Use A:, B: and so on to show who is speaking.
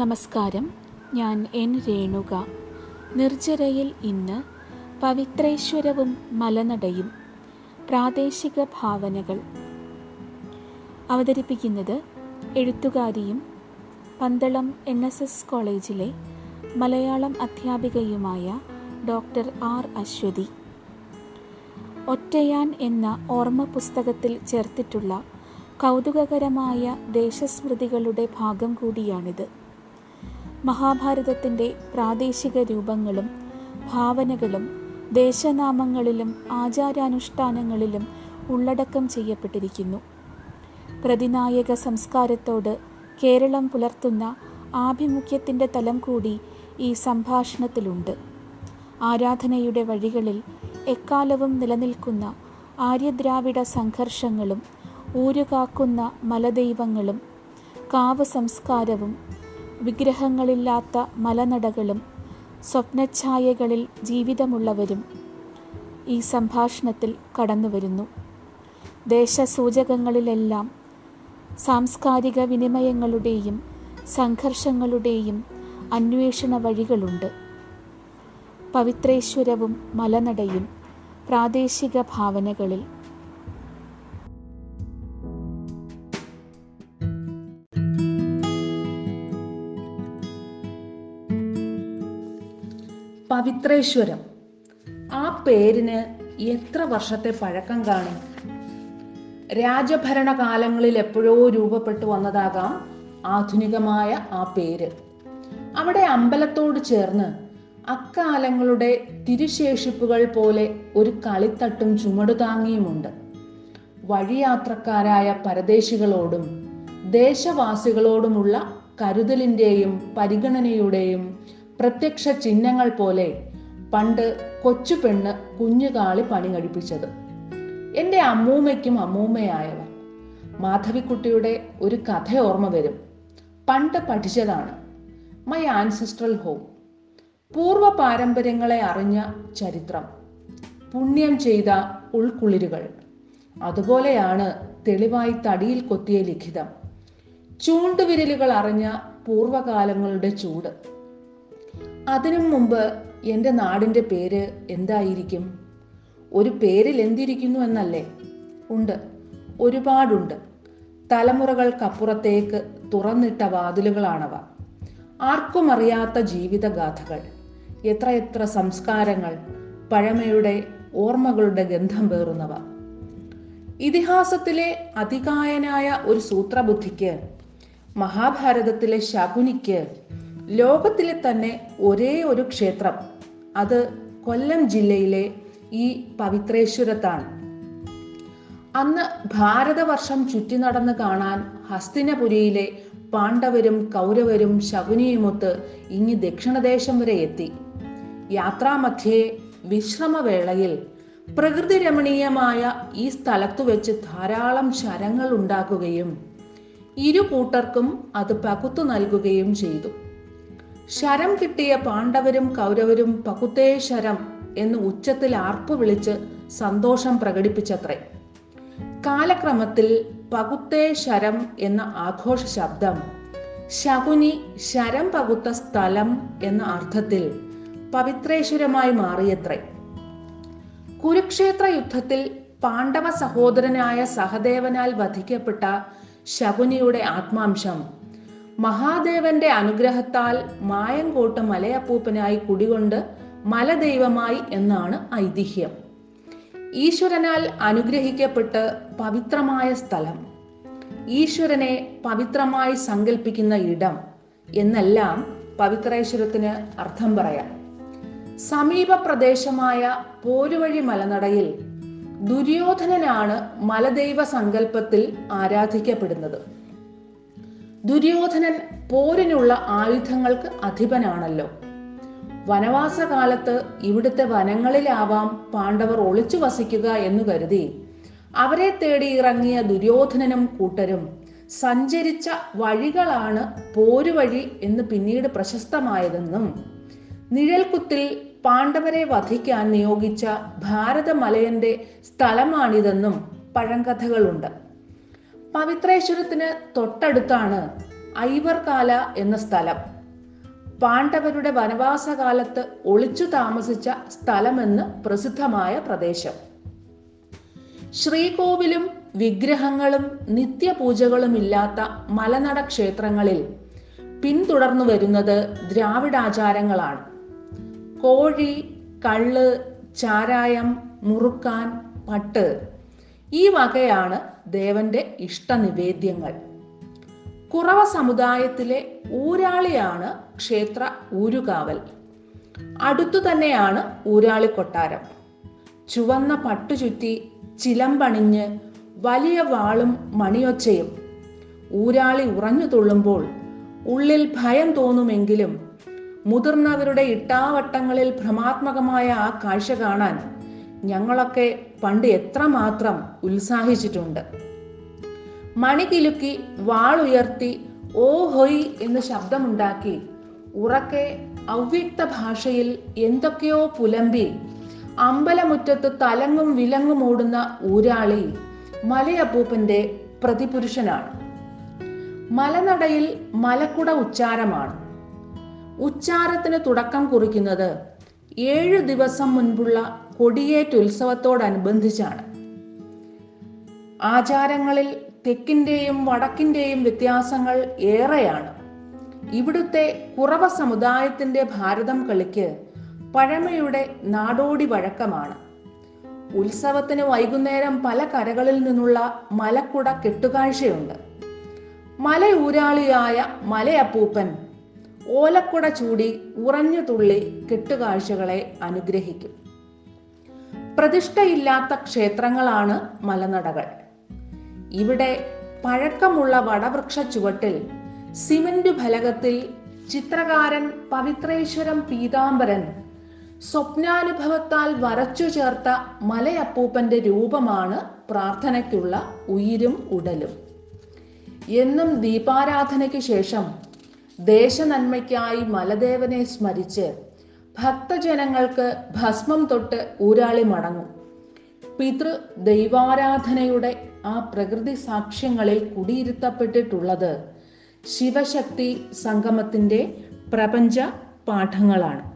A: നമസ്കാരം. ഞാൻ എൻ രേണുക. നിർജരയിൽ ഇന്ന് പവിത്രേശ്വരവും മലനടയും പ്രാദേശിക ഭാവനകൾ. അവതരിപ്പിക്കുന്നത് എഴുത്തുകാരിയും പന്തളം എൻ എസ് എസ് കോളേജിലെ മലയാളം അധ്യാപികയുമായ ഡോക്ടർ ആർ അശ്വതി. ഒറ്റയാൻ എന്ന ഓർമ്മ പുസ്തകത്തിൽ ചേർത്തിട്ടുള്ള കൗതുകകരമായ ദേശസ്മൃതികളുടെ ഭാഗം കൂടിയാണിത്. മഹാഭാരതത്തിന്റെ പ്രാദേശിക രൂപങ്ങളും ഭാവനകളും ദേശനാമങ്ങളിലും ആചാരാനുഷ്ഠാനങ്ങളിലും ഉള്ളടക്കം ചെയ്യപ്പെട്ടിരിക്കുന്നു. പ്രതിനായക സംസ്കാരത്തോട് കേരളം പുലർത്തുന്ന ആഭിമുഖ്യത്തിന്റെ തലം കൂടി ഈ സംഭാഷണത്തിലുണ്ട്. ആരാധനയുടെ വഴികളിൽ എക്കാലവും നിലനിൽക്കുന്ന ആര്യദ്രാവിഡ സംഘർഷങ്ങളും ഊരുകാക്കുന്ന മലദൈവങ്ങളും കാവ് സംസ്കാരവും വിഗ്രഹങ്ങളില്ലാത്ത മലനടകളും സ്വപ്നഛായകളിൽ ജീവിതമുള്ളവരും ഈ സംഭാഷണത്തിൽ കടന്നുവരുന്നു. ദേശസൂചകങ്ങളിലെല്ലാം സാംസ്കാരിക വിനിമയങ്ങളുടെയും സംഘർഷങ്ങളുടെയും അന്വേഷണ വഴികളുണ്ട്. പവിത്രേശ്വരവും മലനടയും പ്രാദേശിക ഭാവനകളിൽ
B: പവിത്രേശ്വരം. ആ പേരിന് എത്ര വർഷത്തെ പഴക്കം കാണും? രാജഭരണ കാലങ്ങളിൽ എപ്പോഴോ രൂപപ്പെട്ടു വന്നതാകാം ആധുനികമായ ആ പേര്. അവിടെ അമ്പലത്തോട് ചേർന്ന് അക്കാലങ്ങളുടെ തിരുശേഷിപ്പുകൾ പോലെ ഒരു കളിത്തട്ടും ചുമടുതാങ്ങിയുമുണ്ട് വഴിയാത്രക്കാരായ പരദേശികളോടും ദേശവാസികളോടുമുള്ള കരുതലിന്റെയും പരിഗണനയുടെയും പ്രത്യക്ഷ ചിഹ്നങ്ങൾ പോലെ പണ്ട് കൊച്ചു പെണ്ണ് കുഞ്ഞുകാളി പണി കഴിപ്പിച്ചത്. എന്റെ അമ്മൂമ്മയ്ക്കും അമ്മൂമ്മയായവർ. മാധവിക്കുട്ടിയുടെ ഒരു കഥ ഓർമ്മ വരും. പണ്ട് പഠിച്ചതാണ്. മൈ ആൻസിസ്ട്രൽ ഹോം പൂർവ പാരമ്പര്യങ്ങളെ അറിഞ്ഞ ചരിത്രം. പുണ്യം ചെയ്ത ഉൾക്കുളിരുകൾ. അതുപോലെയാണ് തെളിവായി തടിയിൽ കൊത്തിയ ലിഖിതം. ചൂണ്ടുവിരലുകൾ അറിഞ്ഞ പൂർവകാലങ്ങളുടെ ചൂട്. അതിനും മുമ്പ് എന്റെ നാടിന്റെ പേര് എന്തായിരിക്കും? ഒരു പേരിൽ എന്തിരിക്കുന്നു എന്നല്ലേ? ഉണ്ട്. ഒരുപാടുണ്ട്. തലമുറകൾക്കപ്പുറത്തേക്ക് തുറന്നിട്ട വാതിലുകളാണവ. ആർക്കും അറിയാത്ത ജീവിതഗാഥകൾ. എത്രയെത്ര സംസ്കാരങ്ങൾ പഴമയുടെ ഓർമ്മകളുടെ ഗന്ധം പേറുന്നവ ഇതിഹാസത്തിലെ അതികായനായ ഒരു സൂത്രബുദ്ധിക്ക് മഹാഭാരതത്തിലെ ശകുനിക്ക് ലോകത്തിലെ തന്നെ ഒരേ ഒരു ക്ഷേത്രം അത് കൊല്ലം ജില്ലയിലെ ഈ പവിത്രേശ്വരത്താണ്. അന്ന് ഭാരതവർഷം ചുറ്റി നടന്ന് കാണാൻ ഹസ്തിനപുരിയിലെ പാണ്ഡവരും കൗരവരും ശകുനിയുമൊത്ത് ഇനി ദക്ഷിണദേശം വരെ എത്തി. യാത്രാമധ്യേ വിശ്രമവേളയിൽ പ്രകൃതി രമണീയമായ ഈ സ്ഥലത്തു വെച്ച് ധാരാളം ശരങ്ങൾ ഉണ്ടാക്കുകയും ഇരു കൂട്ടർക്കും അത് പകുത്തു നൽകുകയും ചെയ്തു. ശരം കിട്ടിയ പാണ്ഡവരും കൗരവരും പകുത്തേ ശരം എന്ന് ഉച്ചത്തിൽ ആർപ്പു വിളിച്ച് സന്തോഷം പ്രകടിപ്പിച്ചത്രേ. കാലക്രമത്തിൽ പകുത്തേ ശരം എന്ന ആഘോഷ ശബ്ദം ശകുനി ശരം പകുത്ത സ്ഥലം എന്ന അർത്ഥത്തിൽ പവിത്രേശ്വരമായി മാറിയത്രേ. കുരുക്ഷേത്ര യുദ്ധത്തിൽ പാണ്ഡവ സഹോദരനായ സഹദേവനാൽ വധിക്കപ്പെട്ട ശകുനിയുടെ ആത്മാംശം മഹാദേവന്റെ അനുഗ്രഹത്താൽ മായങ്കോട്ട് മലയപ്പൂപ്പനായി കുടികൊണ്ട് മലദൈവമായി എന്നാണ് ഐതിഹ്യം. ഈശ്വരനാൽ അനുഗ്രഹിക്കപ്പെട്ട് പവിത്രമായ സ്ഥലം. ഈശ്വരനെ പവിത്രമായി സങ്കല്പിക്കുന്ന ഇടം എന്നെല്ലാം പവിത്രേശ്വരത്തിന് അർത്ഥം പറയാം. സമീപ പ്രദേശമായ പോരുവഴി മലനടയിൽ ദുര്യോധനനാണ് മലദൈവ സങ്കല്പത്തിൽ ആരാധിക്കപ്പെടുന്നത്. ദുര്യോധനൻ പോരിനുള്ള ആയുധങ്ങൾക്ക് അധിപനാണല്ലോ. വനവാസകാലത്ത് ഇവിടുത്തെ വനങ്ങളിലാവാം പാണ്ഡവർ ഒളിച്ചു വസിക്കുക എന്ന് കരുതി. അവരെ തേടി ഇറങ്ങിയ ദുര്യോധനനും കൂട്ടരും സഞ്ചരിച്ച വഴികളാണ് പോരുവഴി എന്ന് പിന്നീട് പ്രശസ്തമായതെന്നും നിഴൽക്കുത്തിൽ പാണ്ഡവരെ വധിക്കാൻ നിയോഗിച്ച ഭാരതമലയന്റെ സ്ഥലമാണിതെന്നും പഴങ്കഥകളുണ്ട്. പവിത്രേശ്വരത്തിന് തൊട്ടടുത്താണ് ഐവർകാല എന്ന സ്ഥലം. പാണ്ഡവരുടെ വനവാസകാലത്ത് ഒളിച്ചു താമസിച്ച സ്ഥലമെന്ന് പ്രസിദ്ധമായ പ്രദേശം. ശ്രീകോവിലും വിഗ്രഹങ്ങളും നിത്യപൂജകളും ഇല്ലാത്ത മലനട ക്ഷേത്രങ്ങളിൽ പിന്തുടർന്നു വരുന്നത് ദ്രാവിഡാചാരങ്ങളാണ്. കോഴി കള്ള് ചാരായം മുറുക്കാൻ പട്ട് ഈ വകയാണ് ദേവന്റെ ഇഷ്ടനിവേദ്യങ്ങൾ. കുറവ സമുദായത്തിലെ ഊരാളിയാണ് ക്ഷേത്ര ഊരുകാവൽ. അടുത്തു തന്നെയാണ് ഊരാളി കൊട്ടാരം. ചുവന്ന പട്ടുചുറ്റി ചിലമ്പണിഞ്ഞ് വലിയ വാളും മണിയൊച്ചയും ഊരാളി ഉറഞ്ഞു തുള്ളുമ്പോൾ ഉള്ളിൽ ഭയം തോന്നുമെങ്കിലും മുതിർന്നവരുടെ ഇട്ടാവട്ടങ്ങളിൽ ഭ്രമാത്മകമായ ആ കാഴ്ച കാണാൻ ഞങ്ങളൊക്കെ പണ്ട് എത്രമാത്രം ഉത്സാഹിച്ചിട്ടുണ്ട്. മണികിലുക്കി വാളുയർത്തി ഓ ഹൊയ് എന്ന് ശബ്ദമുണ്ടാക്കി ഉറക്കെ അവ്യക്ത ഭാഷയിൽ എന്തൊക്കെയോ പുലമ്പി അമ്പലമുറ്റത്ത് തലങ്ങും വിലങ്ങും ഓടുന്ന ഊരാളി മലയപ്പൂപ്പന്റെ പ്രതിപുരുഷനാണ്. മലനടയിൽ മലക്കുട ഉച്ചാരമാണ്. ഉച്ചാരത്തിന് തുടക്കം കുറിക്കുന്നത് ഏഴ് ദിവസം മുൻപുള്ള കൊടിയേറ്റുത്സവത്തോടനുബന്ധിച്ചാണ് ആചാരങ്ങളിൽ തെക്കിന്റെയും വടക്കിന്റെയും വ്യത്യാസങ്ങൾ ഏറെയാണ്. ഇവിടുത്തെ കുറവ സമുദായത്തിന്റെ ഭാരതം കളിക്ക് പഴമയുടെ നാടോടി വഴക്കമാണ് ഉത്സവത്തിന് വൈകുന്നേരം പല കരകളിൽ നിന്നുള്ള മലക്കുട കെട്ടുകാഴ്ചയുണ്ട്. മലയൂരാളിയായ മലയപ്പൂപ്പൻ ഓലക്കുട ചൂടി ഉറഞ്ഞു തുള്ളി കെട്ടുകാഴ്ചകളെ അനുഗ്രഹിക്കും. പ്രതിഷ്ഠയില്ലാത്ത ക്ഷേത്രങ്ങളാണ് മലനടകൾ. ഇവിടെ പഴക്കമുള്ള വടവൃക്ഷ ചുവട്ടിൽ സിമന്റ് ഫലകത്തിൽ ചിത്രകാരൻ പവിത്രേശ്വരം പീതാംബരൻ സ്വപ്നാനുഭവത്താൽ വരച്ചു ചേർത്ത മലയപ്പൂപ്പന്റെ രൂപമാണ് പ്രാർത്ഥനയ്ക്കുള്ള ഉയിരും ഉടലും. എന്നും ദീപാരാധനയ്ക്ക് ശേഷം ദേശനന്മയ്ക്കായി മലദേവനെ സ്മരിച്ച് ഭക്തജനങ്ങൾക്ക് ഭസ്മം തൊട്ട് ഊരാളി മടങ്ങും. പിതൃ ദൈവാരാധനയുടെ ആ പ്രകൃതി സാക്ഷ്യങ്ങളിൽ കുടിയിരുത്തപ്പെട്ടിട്ടുള്ളത് ശിവശക്തി സംഗമത്തിന്റെ പ്രപഞ്ച പാഠങ്ങളാണ്.